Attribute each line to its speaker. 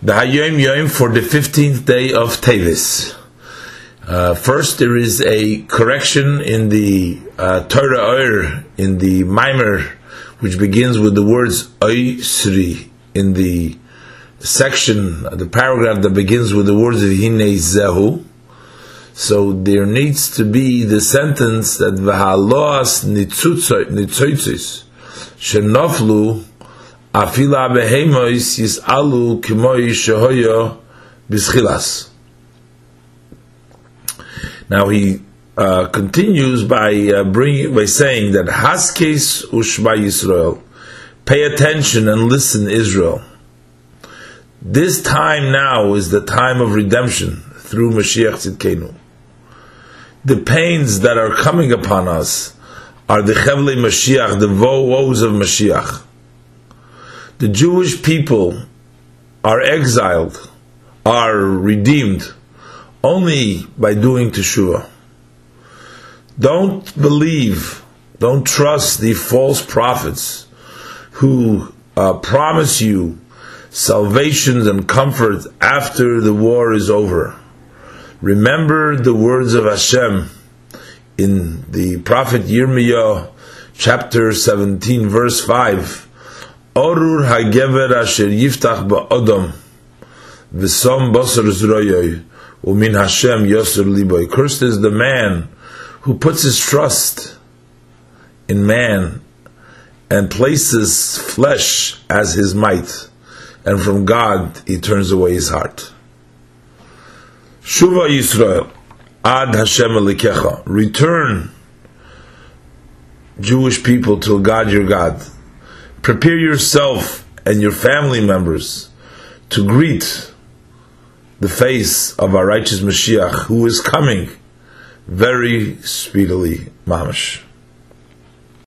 Speaker 1: The Hayom Yom for the 15th day of Tevis. Uh, first, there is a correction in the uh, Torah Oir, in the Mimer, which begins with the words Oisri, in the section, the paragraph that begins with the words of Hine Zehu. So there needs to be the sentence that V'halos nitzotzis shenoflu afila behemois yisalu kimoi shehoyo bischilas. Now he uh, continues by uh, bringing by saying that haskes ushma Yisrael, pay attention and listen, Israel. This time now is the time of redemption through Mashiach Tzidkenu. The pains that are coming upon us are the Chevle Mashiach, the woes of Mashiach the Jewish people are exiled, are redeemed only by doing teshuvah. Don't believe, don't trust the false prophets who uh, promise you salvation and comfort after the war is over. Remember the words of Hashem in the prophet Yirmiyah, chapter 17, verse 5. Orur hagever asher yiftach ba'odom v'som basar zroyoy umin Hashem liboy. Cursed is the man who puts his trust in man and places flesh as his might, and from God he turns away his heart. Shuva Yisrael, Ad Hashem Elikecha, return, Jewish people, to God your God prepare yourself and your family members to greet the face of our righteous Mashiach who is coming very speedily, Mamash.